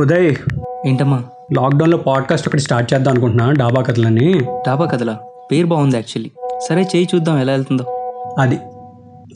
ఉదయ్ ఏంటమ్మా? లాక్డౌన్లో పాడ్కాస్ట్ ఒకటి స్టార్ట్ చేద్దాం అనుకుంటున్నా డాబా కథలని డాబా కథలా? పేరు బాగుంది యాక్చువల్లీ. సరే చేయి చూద్దాం ఎలా వెళ్తుందో. అది.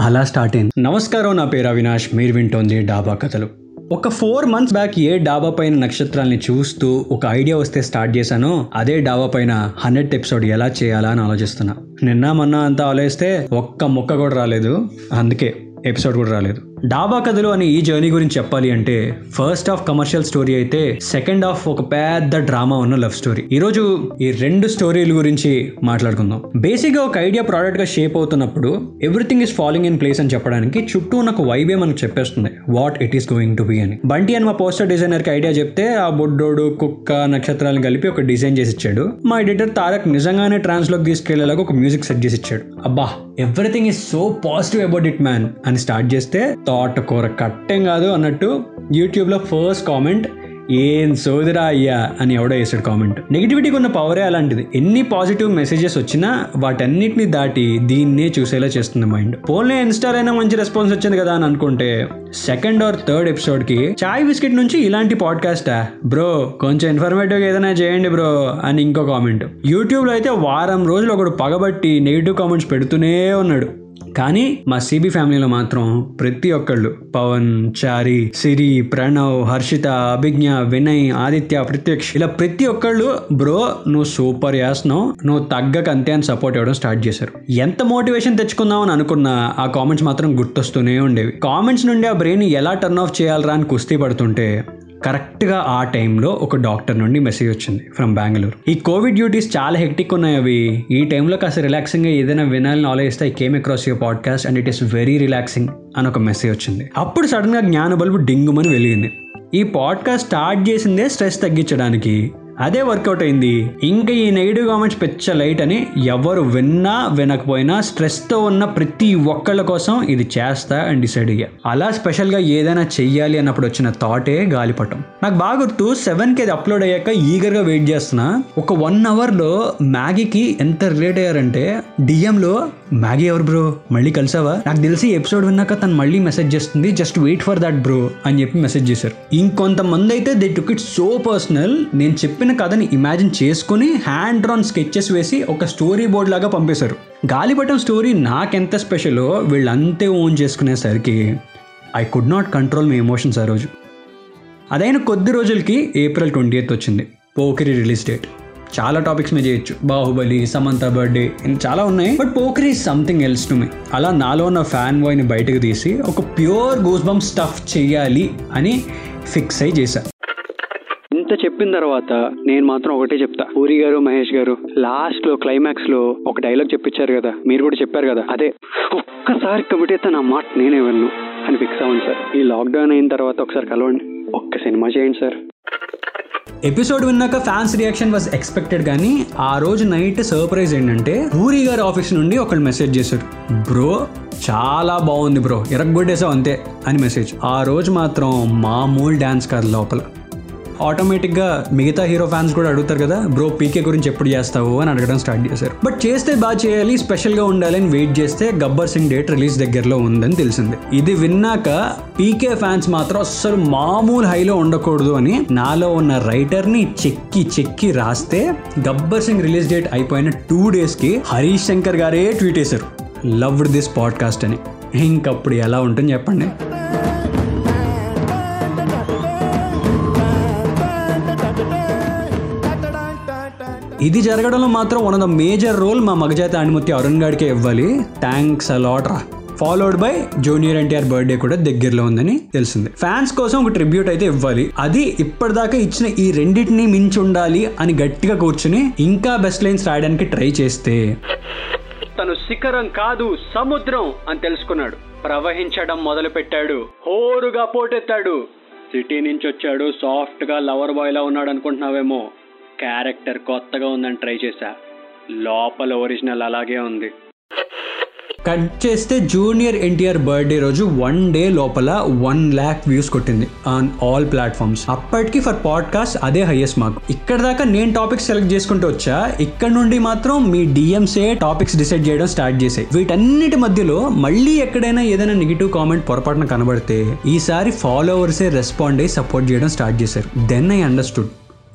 అలా స్టార్ట్ అయింది. నమస్కారం నా పేరు అవినాష్. మీరు వింటోంది డాబా కథలు. ఒక ఫోర్ మంత్స్ బ్యాక్ ఏ డాబా పైన నక్షత్రాల్ని చూస్తూ ఒక ఐడియా వస్తే స్టార్ట్ చేశానో అదే డాబా పైన హండ్రెడ్ ఎపిసోడ్ ఎలా చేయాలా అని ఆలోచిస్తున్నా. నిన్న మొన్న అంతా ఆలోచిస్తే ఒక్క ముక్క కూడా రాలేదు. అందుకే ఎపిసోడ్ కూడా రాలేదు. డాబా కథలు అని ఈ జర్నీ గురించి చెప్పాలి అంటే ఫస్ట్ హాఫ్ కమర్షియల్ స్టోరీ అయితే సెకండ్ హాఫ్ ఒక పెద్ద డ్రామా ఉన్న లవ్ స్టోరీ. ఈరోజు ఈ రెండు స్టోరీల గురించి మాట్లాడుకుందాం. బేసిక్గా ఒక ఐడియా ప్రోడక్ట్గా షేప్ అవుతున్నప్పుడు everything is following in place అని చెప్పడానికి చుట్టూ ఉన్న ఒక వైబే మనకు చెప్పేస్తుంది. What it is going to be అని. బంటి అని మా పోస్టర్ డిజైనర్కి ఐడియా చెప్తే ఆ బొడ్డోడు కుక్క నక్షత్రాలను కలిపి ఒక డిజైన్ చేసి ఇచ్చాడు. మా ఎడిటర్ తారక్ నిజంగానే ట్రాన్స్లోకి తీసుకెళ్ళేలాగా ఒక మ్యూజిక్ సెట్ చేసి ఇచ్చాడు. అబ్బా everything is so positive about it man అని స్టార్ట్ చేస్తే తోటకూర కట్టేం కాదు అన్నట్టు యూట్యూబ్లో ఫస్ట్ కామెంట్ ఏం సోదిరా అయ్యా అని ఎవడో వేసాడు కామెంట్. నెగిటివిటీకి ఉన్న పవరే అలాంటిది. ఎన్ని పాజిటివ్ మెసేజెస్ వచ్చినా వాటన్నిటిని దాటి దీన్నే చూసేలా చేస్తుంది మైండ్ ఓన్లీ ఇన్స్టాల్ అయినా మంచి రెస్పాన్స్ వచ్చింది కదా అని అనుకుంటే సెకండ్ ఆర్ థర్డ్ ఎపిసోడ్కి చాయ్ బిస్కెట్ నుంచి ఇలాంటి పాడ్కాస్టా బ్రో కొంచెం ఇన్ఫర్మేటివ్ ఏదైనా చేయండి బ్రో అని ఇంకో కామెంట్ యూట్యూబ్లో అయితే వారం రోజులు ఒకడు పగబట్టి నెగిటివ్ కామెంట్స్ పెడుతూనే ఉన్నాడు. కానీ మా సిబి ఫ్యామిలీలో మాత్రం ప్రతి ఒక్కళ్ళు పవన్ చారి సిరి ప్రణవ్ హర్షిత అభిజ్ఞ వినయ్ ఆదిత్య ప్రత్యక్ష్ ఇలా ప్రతి ఒక్కళ్ళు బ్రో నువ్వు సూపర్ చేస్తున్నావు నువ్వు తగ్గక అంతే అని సపోర్ట్ ఇవ్వడం స్టార్ట్ చేశారు. ఎంత మోటివేషన్ తెచ్చుకుందాం అని అనుకున్నా ఆ కామెంట్స్ మాత్రం గుర్తొస్తూనే ఉండేవి. కామెంట్స్ నుండి ఆ బ్రెయిన్ ఎలా టర్న్ ఆఫ్ చేయాలరా అని కుస్తీ పడుతుంటే కరెక్ట్గా ఆ టైంలో ఒక డాక్టర్ నుండి మెసేజ్ వచ్చింది ఫ్రమ్ బెంగళూరు. ఈ కోవిడ్ డ్యూటీస్ చాలా హెక్టిక్ ఉన్నాయి అవి. ఈ టైంలో కాస్త రిలాక్సింగ్గా ఏదైనా వినాలని ఆలోచిస్తే I came across your podcast and it is very relaxing అని ఒక మెసేజ్ వచ్చింది. అప్పుడు సడన్గా జ్ఞాన బల్బు డింగుమని వెలిగింది. ఈ పాడ్కాస్ట్ స్టార్ట్ చేసిందే స్ట్రెస్ తగ్గించడానికి. అదే వర్కౌట్ అయింది. ఇంకా ఈ నెగిటివ్ కామెంట్స్ పెచ్చ లైట్ అని ఎవరు విన్నా వినకపోయినా స్ట్రెస్తో ఉన్న ప్రతి ఒక్కళ్ళ కోసం ఇది చేస్తా అని డిసైడ్ అయ్యా. అలా స్పెషల్గా ఏదైనా చెయ్యాలి అన్నప్పుడు వచ్చిన థాటే గాలిపటం. నాకు బాగా గుర్తు సెవెన్కి అది అప్లోడ్ అయ్యాక ఈగర్గా వెయిట్ చేస్తున్నా. ఒక వన్ అవర్లో మ్యాగీకి ఎంత రిలేట్ అయ్యారంటే డిఎంలో మ్యాగీ ఎవరు బ్రో? మళ్ళీ కలిసావా? నాకు తెలిసి ఎపిసోడ్ విన్నాక తను మళ్ళీ మెసేజ్ చేస్తుంది just wait for that bro అని చెప్పి మెసేజ్ చేశారు. ఇంకొంతమంది అయితే they took it so personal నేను చెప్పిన కథని ఇమాజిన్ చేసుకుని హ్యాండ్ డ్రాన్ స్కెచెస్ వేసి ఒక స్టోరీ బోర్డ్ లాగా పంపేశారు. గాలిపటం స్టోరీ నాకెంత స్పెషలో వీళ్ళంతే own చేసుకునేసరికి I could not control my emotions ఆ రోజు. అదైన కొద్ది రోజులకి ఏప్రిల్ ట్వంటీ ఎయిత్ వచ్చింది. పోకిరి రిలీజ్ డేట్ చాలా టాపిక్స్ మీద చేయొచ్చు. బాహుబలి సమంత బర్త్డే ఇంకా చాలా ఉన్నాయి. But Pokiri something else to me అలా నాలో ఉన్న ఫ్యాన్ బాయ్ని బయటకు తీసి ఒక ప్యూర్ గూస్ బంప్ స్టఫ్ చేయాలి అని ఫిక్స్ అయి చేశా. చెప్పిన తర్వాత నేను మాత్రం ఒకటే చెప్తా. పూరి గారు మహేష్ గారు లాస్ట్లో క్లైమాక్స్లో ఒక డైలాగ్ చెప్పించారు కదా మీరు కూడా చెప్పారు కదా అదే ఒక్కసారి కమిటీ అయితే నా మాట నేనే వెళ్ళను అని ఫిక్స్ అవ్వండి సార్. ఈ లాక్డౌన్ అయిన తర్వాత ఒకసారి కలవండి. ఒక్క సినిమా చేయండి సార్. ఎపిసోడ్ విన్నాక ఫ్యాన్స్ రియాక్షన్ వాజ్ ఎక్స్పెక్టెడ్ కానీ ఆ రోజు నైట్ సర్ప్రైజ్ ఏంటంటే పూరి గారి ఆఫీస్ నుండి ఒకళ్ళు మెసేజ్ చేశారు. బ్రో చాలా బాగుంది బ్రో ఎరగొట్టేసావు అంతే అని మెసేజ్. ఆ రోజు మాత్రం మామూలు డ్యాన్స్ కాదు లోపల. ఆటోమేటిక్గా మిగతా హీరో ఫ్యాన్స్ కూడా అడుగుతారు కదా బ్రో పీకే గురించి ఎప్పుడు చేస్తావు? అని అడగడం స్టార్ట్ చేశారు. బట్ చేస్తే బాగా చేయాలి స్పెషల్గా ఉండాలి అని వెయిట్ చేస్తే గబ్బర్ సింగ్ డేట్ రిలీజ్ దగ్గరలో ఉందని తెలిసింది. ఇది విన్నాక పీకే ఫ్యాన్స్ మాత్రం అస్సలు మామూలు హైలో ఉండకూడదు అని నాలో ఉన్న రైటర్ని చెక్కి చెక్కి రాస్తే గబ్బర్ సింగ్ రిలీజ్ డేట్ అయిపోయిన టూ డేస్కి హరీష్ శంకర్ గారే ట్వీట్ చేశారు. లవ్డ్ దిస్ పాడ్కాస్ట్ అని. ఇంకప్పుడు ఎలా ఉంటుంది చెప్పండి. ఇది జరగడంలో మాత్రం one of the major role మా మగజాతి ఆణిముత్య అరుణ్ గాడికే ఇవ్వాలి. థ్యాంక్స్ అలాట్ రా. Followed by junior NTR birthday కూడా దగ్గరలో ఉందని తెలిసింది. ఫ్యాన్స్ కోసం ఒక ట్రిబ్యూట్ అయితే ఇవ్వాలి. అది ఇప్పటిదాకా ఇచ్చిన ఈ రెండింటిని మించి ఉండాలి అని గట్టిగా కూర్చుని ఇంకా బెస్ట్ లైన్స్ రాయడానికి ట్రై చేస్తే. తను శిఖరం కాదు సముద్రం అని తెలుసుకున్నాడు. ప్రవహించడం మొదలు పెట్టాడు హోరుగా పోటెత్తాడు. సిటీ నుంచి వచ్చాడు. సాఫ్ట్గా లవర్ బాయ్ లా ఉన్నాడు అనుకుంటున్నావేమో. క్యారెక్టర్ కొత్తగా ఉందని ట్రై చేశా. లోపల ఒరిజినల్ అలాగే ఉంది. కట్ చేస్తే జూనియర్ ఎన్టీఆర్ బర్త్డే రోజు వన్ డే లోపల వన్ ల్యాక్ వ్యూస్ కొట్టింది ఆన్ ఆల్ ప్లాట్ఫామ్స్. అప్పటికి ఫర్ పాడ్కాస్ట్ అదే హైయెస్ట్ మార్క్. ఇక్కడ దాకా నేను టాపిక్స్ సెలెక్ట్ చేసుకుంటూ వచ్చా. ఇక్కడ నుండి మాత్రం మీ డిఎంసే టాపిక్స్ డిసైడ్ చేయడం స్టార్ట్ చేసాయి వీటన్నిటి మధ్యలో మళ్ళీ ఎక్కడైనా ఏదైనా నెగిటివ్ కామెంట్ పొరపాటున కనబడితే ఈసారి ఫాలోవర్సే రెస్పాండ్ అయ్యి సపోర్ట్ చేయడం స్టార్ట్ చేశారు. Then I understood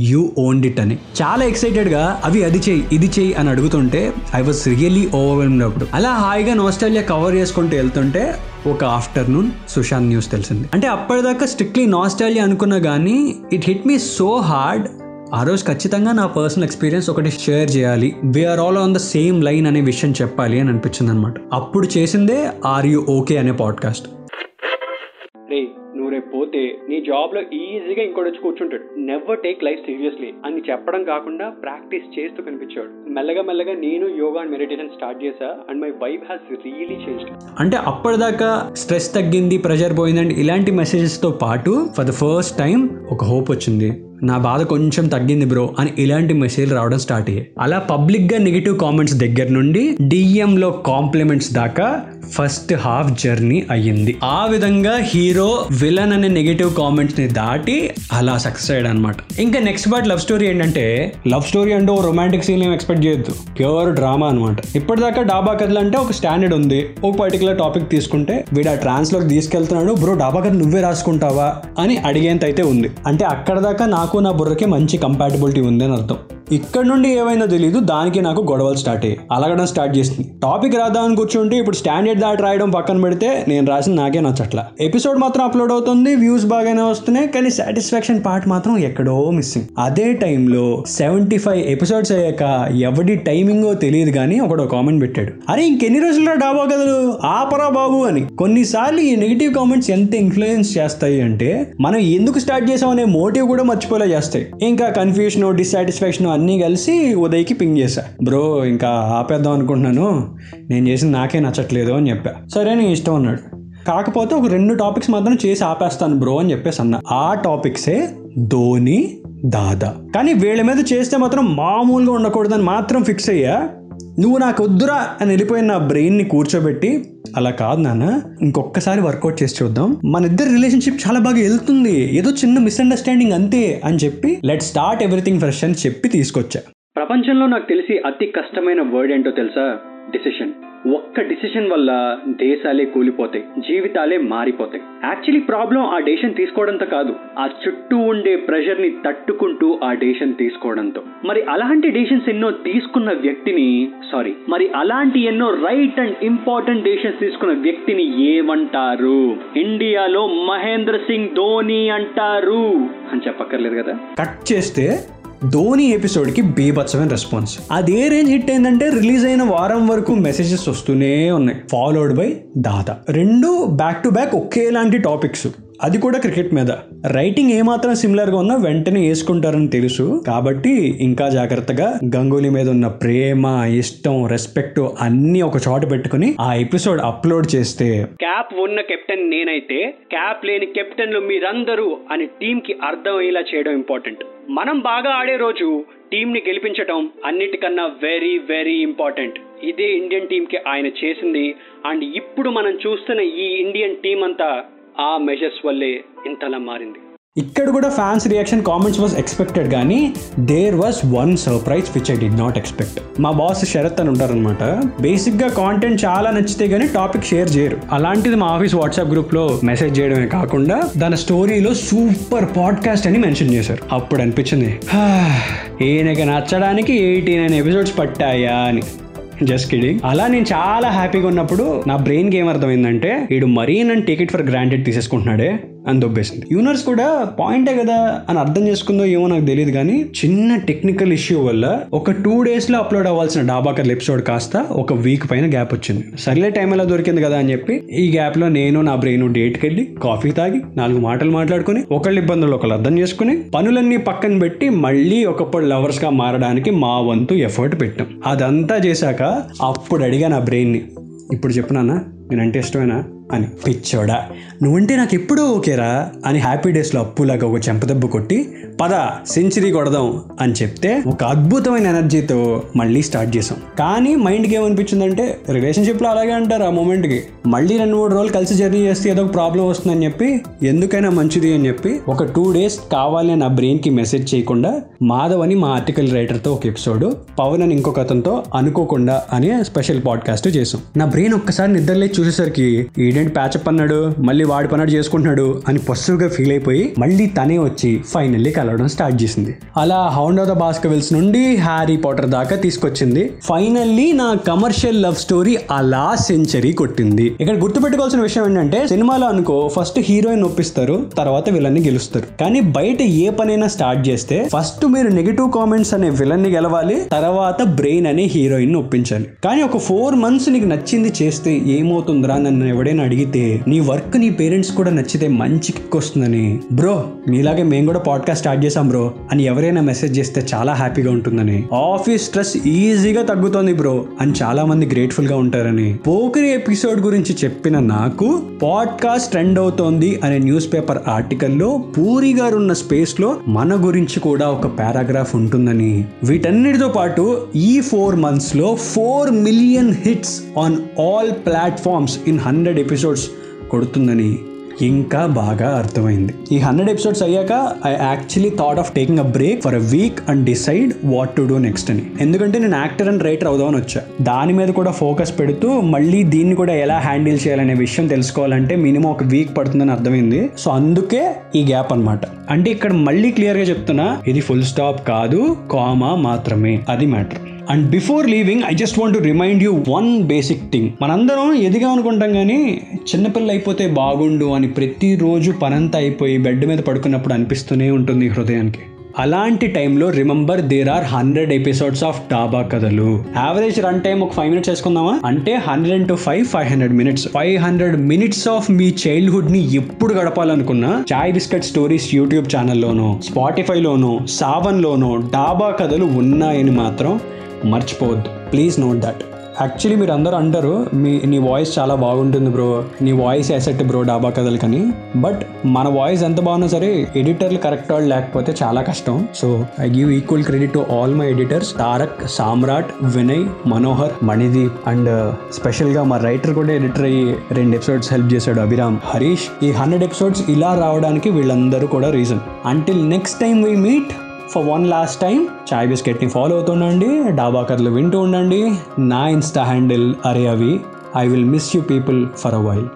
you owned it అని. చాలా ఎక్సైటెడ్గా అవి అది చేయి ఇది చేయి అని అడుగుతుంటే ఐ వాస్ రియల్లీ ఓవర్వెల్మ్డ్ అప్పుడు. అలా హాయిగా నోస్టాలియా కవర్ చేసుకుంటూ వెళ్తుంటే ఒక ఆఫ్టర్నూన్ సుశాంత్ న్యూస్ తెలిసింది. అంటే అప్పటిదాకా స్ట్రిక్ట్లీ నాస్టాలియా అనుకున్నా కానీ it hit me so hard. ఆ రోజు ఖచ్చితంగా నా పర్సనల్ ఎక్స్పీరియన్స్ ఒకటి షేర్ చేయాలి. We are all on the same line అనే విషయం చెప్పాలి అని అనిపించింది అనమాట అప్పుడు చేసిందే ఆర్ యూ ఓకే అనే పాడ్కాస్ట్. నువ్వు రేపు పోతే నీ జాబ్లో ఈజీగా ఇంకోటి వచ్చి కూర్చుంటాడు. నెవర్ టేక్ లైఫ్ సీరియస్లీ అని చెప్పడం కాకుండా ప్రాక్టీస్ చేస్తూ కనిపించాడు. మెల్లగా మెల్లగా నేను యోగా అండ్ మెడిటేషన్ స్టార్ట్ చేశా and my wife has really change అంటే అప్పటిదాకా స్ట్రెస్ తగ్గింది ప్రెషర్ పోయిందండి ఇలాంటి మెసేజెస్తో పాటు ఫర్ ద ఫస్ట్ టైం ఒక హోప్ వచ్చింది. నా బాధ కొంచెం తగ్గింది బ్రో అని ఇలాంటి మెసేజ్ రావడం స్టార్ట్ అయ్యాయి. అలా పబ్లిక్గా నెగిటివ్ కామెంట్స్ దగ్గర నుండి డిఎంలో కాంప్లిమెంట్స్ దాకా ఫస్ట్ హాఫ్ జర్నీ అయ్యింది. ఆ విధంగా హీరో విలన్ అనే నెగిటివ్ కామెంట్స్ని దాటి అలా సక్సెస్ అయ్యాడు అనమాట ఇంకా నెక్స్ట్ పార్ట్ లవ్ స్టోరీ ఏంటంటే లవ్ స్టోరీ అంటే ఓ రొమాంటిక్ సీన్ ఏం ఎక్స్పెక్ట్ చేయొద్దు. ప్యూర్ డ్రామా అనమాట ఇప్పటిదాకా డాబా కథలు అంటే ఒక స్టాండర్డ్ ఉంది. ఒక పర్టికులర్ టాపిక్ తీసుకుంటే వీడు ఆ ట్రాన్స్లోకి తీసుకెళ్తున్నాడు బ్రో డాబా కథ నువ్వే రాసుకుంటావా? అని అడిగేంత అయితే ఉంది. అంటే అక్కడ దాకా నాకు నా బుర్రకి మంచి కంపాటబిలిటీ ఉంది అని అర్థం. ఇక్కడ నుండి ఏమైందో తెలియదు దానికి నాకు గొడవలు స్టార్ట్ అయ్యాయి. అలగడం స్టార్ట్ చేసింది. టాపిక్ రాద్దామని కూర్చుంటే ఇప్పుడు స్టాండర్డ్ దాటి రాయడం పక్కన పెడితే నేను రాసిన నాకే నచ్చట్ల. ఎపిసోడ్ మాత్రం అప్లోడ్ అవుతుంది వ్యూస్ బాగానే వస్తున్నాయి కానీ సాటిస్ఫాక్షన్ పార్ట్ మాత్రం ఎక్కడో మిస్సింగ్ అదే టైంలో సెవెంటీ ఫైవ్ ఎపిసోడ్స్ అయ్యాక ఎవడి టైమింగో తెలియదు కానీ ఒకడు కామెంట్ పెట్టాడు. అరే ఇంకెన్ని రోజుల్లో డాబా కథలు ఆపరా బాబు అని. కొన్నిసార్లు ఈ నెగిటివ్ కామెంట్స్ ఎంత ఇన్ఫ్లుయెన్స్ చేస్తాయి అంటే మనం ఎందుకు స్టార్ట్ చేసామనే మోటివ్ కూడా మర్చిపోలే చేస్తాయి. ఇంకా కన్ఫ్యూషన్ డిస్సాటిస్ఫాక్షన్ అన్నీ కలిసి ఉదయ్కి పింగ్ చేశా. బ్రో ఇంకా ఆపేద్దాం అనుకుంటున్నాను. నేను చేసింది నాకే నచ్చట్లేదు అని చెప్పా. సరే నీ ఇష్టం అన్నాడు. కాకపోతే ఒక రెండు టాపిక్స్ మాత్రం చేసి ఆపేస్తాను బ్రో అని చెప్పేసి అన్న. ఆ టాపిక్సే ధోని దాదా. కానీ వీళ్ళ మీద చేస్తే మాత్రం మామూలుగా ఉండకూడదని మాత్రం ఫిక్స్ అయ్యా. నువ్వు నాకు వద్దురా అని వెళ్ళిపోయిన నా బ్రెయిన్ని కూర్చోబెట్టి అలా కాదు నాన్న ఇంకొకసారి వర్కౌట్ చేసి చూద్దాం. మన ఇద్దరు రిలేషన్షిప్ చాలా బాగా వెళ్తుంది. ఏదో చిన్న మిస్అండర్స్టాండింగ్ అంతే అని చెప్పి లెట్ స్టార్ట్ ఎవ్రీథింగ్ ఫ్రెష్ అని చెప్పి తీసుకొచ్చా. ప్రపంచంలో నాకు తెలిసి అతి కష్టమైన వర్డ్ ఏంటో తెలుసా? డిసిషన్ ఒక్క డిసిషన్ వల్ల దేశాలే కూలిపోతాయి జీవితాలే మారిపోతాయి. యాక్చువల్లీ ప్రాబ్లం ఆ డేషన్ తీసుకోవడంతో కాదు ఆ చుట్టూ ఉండే ప్రెషర్ని తట్టుకుంటూ ఆ డేషన్ తీసుకోవడంతో. మరి అలాంటి డేషన్స్ ఎన్నో తీసుకున్న వ్యక్తిని సారీ మరి అలాంటి ఎన్నో రైట్ అండ్ ఇంపార్టెంట్ డెసిషన్స్ తీసుకున్న వ్యక్తిని ఏమంటారు? ఇండియాలో మహేంద్ర సింగ్ ధోని అంటారు అని చెప్పక్కర్లేదు కదా? కట్ చేస్తే ధోని ఎపిసోడ్కి బీభత్సమైన రెస్పాన్స్. అది ఏ రేంజ్ హిట్ అయిందంటే రిలీజ్ అయిన వారం వరకు మెసేజెస్ వస్తూనే ఉన్నాయి. Followed by Dada. రెండు బ్యాక్ టు బ్యాక్ ఒకేలాంటి టాపిక్స్ అది కూడా క్రికెట్ మీద. రైటింగ్ ఏమాత్రం సిమిలర్గా ఉన్నా వెంటనే వేసుకుంటారని తెలుసు. కాబట్టి ఇంకా జాగ్రత్తగా గంగూలీ మీద ఉన్న ప్రేమ ఇష్టం రెస్పెక్ట్ అన్నీ ఒక చోట పెట్టుకుని ఆ ఎపిసోడ్ అప్లోడ్ చేస్తే. క్యాప్ ఉన్న కెప్టెన్ నేనైతే క్యాప్ లేని కెప్టెన్లు మీరందరూ అని టీం కి అర్థమయ్యేలా చేయడం ఇంపార్టెంట్ మనం బాగా ఆడే రోజు టీం ని గెలిపించడం అన్నిటికన్నా వెరీ వెరీ ఇంపార్టెంట్ ఇదే ఇండియన్ టీం కి ఆయన చేసింది. అండ్ ఇప్పుడు మనం చూస్తున్న ఈ ఇండియన్ టీం అంతా ఆ మెజర్స్ వల్లే ఇంతలా మారింది. ఇక్కడ కూడా fans reaction comments was expected కానీ there was one surprise which I did not expect మా బాస్ శరత్ అని ఉంటారనమాట బేసిక్గా కాంటెంట్ చాలా నచ్చితే కానీ టాపిక్ షేర్ చేయరు. అలాంటిది మా ఆఫీస్ వాట్సాప్ గ్రూప్లో మెసేజ్ చేయడమే కాకుండా దాని స్టోరీలో సూపర్ పాడ్కాస్ట్ అని మెన్షన్ చేశారు. అప్పుడు అనిపించింది ఈయనకి నచ్చడానికి ఎయిటీ నైన్ ఎపిసోడ్స్ పట్టాయా అని. జస్ట్ కిడింగ్ అలా నేను చాలా హ్యాపీగా ఉన్నప్పుడు నా బ్రెయిన్ గేమ్ అర్థమైందంటే వీడు మరీ నన్ను టికెట్ ఫర్ గ్రాంటెడ్ తీసేసుకుంటున్నాడే. అని దొబ్బేసింది. యూనర్స్ కూడా పాయింటే కదా అని అర్థం చేసుకుందో ఏమో నాకు తెలియదు కానీ చిన్న టెక్నికల్ ఇష్యూ వల్ల ఒక టూ డేస్లో అప్లోడ్ అవ్వాల్సిన డాబాకర్ల ఎపిసోడ్ కాస్త ఒక వీక్ పైన గ్యాప్ వచ్చింది. సర్లే టైం ఎలా దొరికింది కదా అని చెప్పి ఈ గ్యాప్లో నేను నా బ్రెయిన్ డేట్కి వెళ్ళి కాఫీ తాగి నాలుగు మాటలు మాట్లాడుకుని ఒకళ్ళ ఇబ్బందులు ఒకళ్ళు అర్థం చేసుకుని పనులన్నీ పక్కన పెట్టి మళ్ళీ ఒకప్పుడు లవర్స్గా మారడానికి మా వంతు ఎఫర్ట్ పెట్టాం. అదంతా చేశాక అప్పుడు అడిగా నా బ్రెయిన్ని ఇప్పుడు చెప్పినానా నేనంటే ఇష్టమేనా? అని. పిచ్చోడా. నువ్వంటే నాకు ఎప్పుడూ ఓకేరా అని హ్యాపీ డేస్లో అప్పులాగా ఒక చెంపదెబ్బ కొట్టి పద సెంచరీ కొడదాం అని చెప్తే ఒక అద్భుతమైన ఎనర్జీతో మళ్ళీ స్టార్ట్ చేసాం కానీ మైండ్కి ఏమనిపించిందంటే రిలేషన్షిప్లో అలాగే అంటారు ఆ మూమెంట్కి. మళ్ళీ రెండు మూడు రోజులు కలిసి జర్నీ చేస్తే ఏదో ఒక ప్రాబ్లం వస్తుందని చెప్పి ఎందుకైనా మంచిది అని చెప్పి ఒక టూ డేస్ కావాలి నా బ్రెయిన్కి మెసేజ్ చేయకుండా మాధవ్ అని మా ఆర్టికల్ రైటర్తో ఒక ఎపిసోడ్ పవన్ అని ఇంకొక అతనితో అనుకోకుండా అనే స్పెషల్ పాడ్కాస్ట్ చేసాం నా బ్రెయిన్ ఒక్కసారి నిద్రలేచి చూసేసరికి ఈడెంట్ ప్యాచప్ అన్నాడు? మళ్ళీ వాడి పన్నాడు చేసుకుంటున్నాడు? అని పస్సుగా ఫీల్ అయిపోయి మళ్ళీ తనే వచ్చి ఫైనల్లీ కలవడం స్టార్ట్ చేసింది. అలా హౌండ్ ఆఫ్ ద బాస్కవిల్స్ నుండి హ్యారీ పాటర్ దాకా తీసుకొచ్చింది. ఫైనల్లీ నా కమర్షియల్ లవ్ స్టోరీ అలా సెంచరీ కొట్టింది. ఇక్కడ గుర్తుపెట్టుకోవాల్సిన విషయం ఏంటంటే సినిమాలో అనుకో ఫస్ట్ హీరోయిన్ ఒప్పిస్తారు తర్వాత విలన్ని గెలుస్తారు. కానీ బయట ఏ పనైనా స్టార్ట్ చేస్తే ఫస్ట్ మీరు నెగిటివ్ కామెంట్స్ అనే విలన్ని గెలవాలి తర్వాత బ్రెయిన్ అనే హీరోయిన్ ఒప్పించాలి. కానీ ఒక ఫోర్ మంత్స్ నీకు నచ్చింది చేస్తే ఏమవుతుందిరా నన్ను ఎవడైనా అడిగితే నీ వర్క్ నీ పేరెంట్స్ కూడా నచ్చితే మంచి కిక్ వస్తుందని. బ్రో మీలాగే మేము కూడా పాడ్కాస్ట్ స్టార్ట్ చేసాం బ్రో అని ఎవరైనా మెసేజ్ చేస్తే చాలా హ్యాపీగా ఉంటుందని. ఆఫీస్ స్ట్రెస్ ఈజీగా తగ్గుతోంది బ్రో అని చాలా మంది గ్రేట్ఫుల్గా ఉంటారని. పోకరి ఎపిసోడ్ గురించి చెప్పిన నాకు పాడ్కాస్ట్ ట్రెండ్ అవుతోంది అనే న్యూస్ పేపర్ ఆర్టికల్లో పూరి గారు ఉన్న స్పేస్లో మన గురించి కూడా ఒక పారాగ్రాఫ్ ఉంటుందని. వీటన్నిటితో పాటు ఈ ఫోర్ మంత్స్లో four million hits on all platforms in hundred episodes కొడుతుందని ఇంకా బాగా అర్థమైంది. ఈ హండ్రెడ్ ఎపిసోడ్స్ అయ్యాక I actually thought of taking a break for a week and decide what to do next అని. ఎందుకంటే నేను యాక్టర్ అండ్ రైటర్ అవుదామని వచ్చా. దాని మీద కూడా ఫోకస్ పెడుతూ మళ్ళీ దీన్ని కూడా ఎలా హ్యాండిల్ చేయాలనే విషయం తెలుసుకోవాలంటే మినిమం ఒక వీక్ పడుతుందని అర్థమైంది. సో అందుకే ఈ గ్యాప్ అన్నమాట. అంటే ఇక్కడ మళ్ళీ క్లియర్గా చెప్తున్నా ఇది ఫుల్ స్టాప్ కాదు కామా మాత్రమే. అది matter and before leaving I just want to remind you one basic thing మనందరం ఎదిగా అనుకుంటాం కానీ చిన్నపిల్ల అయిపోతే బాగుండు అని ప్రతిరోజు పనంతా అయిపోయి బెడ్ మీద పడుకున్నప్పుడు అనిపిస్తూనే ఉంటుంది హృదయానికి. అలాంటి టైంలో remember there are hundred episodes of Dhaba Kathalu average run time ఒక ఫైవ్ మినిట్స్ వేసుకుందామా అంటే hundred to five five hundred minutes five hundred minutes of మీ చైల్డ్హుడ్ని ఎప్పుడు గడపాలనుకున్నా చాయ్ బిస్కెట్ స్టోరీస్ యూట్యూబ్ ఛానల్లోనూ స్పాటిఫైలోనూ సావన్లోనూ డాబా కథలు ఉన్నాయని మాత్రం మర్చిపోవద్దు. ప్లీజ్ నోట్ దట్ యాక్చువల్లీ మీరు అందరూ అంటారు మీ నీ వాయిస్ చాలా బాగుంటుంది బ్రో నీ వాయిస్ ఎసెట్ బ్రో డాబా కథలు కానీ బట్ మన వాయిస్ ఎంత బాగున్నా సరే ఎడిటర్లు కరెక్ట్ వాళ్ళు లేకపోతే చాలా కష్టం. So I give equal credit to all my editors Tarak Samrat Vinay Manohar Manideep and స్పెషల్గా మా రైటర్ కూడా ఎడిటర్ అయ్యి రెండు ఎపిసోడ్స్ హెల్ప్ చేశాడు అభిరామ్ హరీష్ ఈ హండ్రెడ్ ఎపిసోడ్స్ ఇలా రావడానికి వీళ్ళందరూ కూడా reason until next time we meet for one last time chai బిస్కెట్ని follow అవుతుండండి డాబా కథలు వింటూ ఉండండి. నా ఇన్స్టా హ్యాండిల్ అరే అవి I will miss you people for a while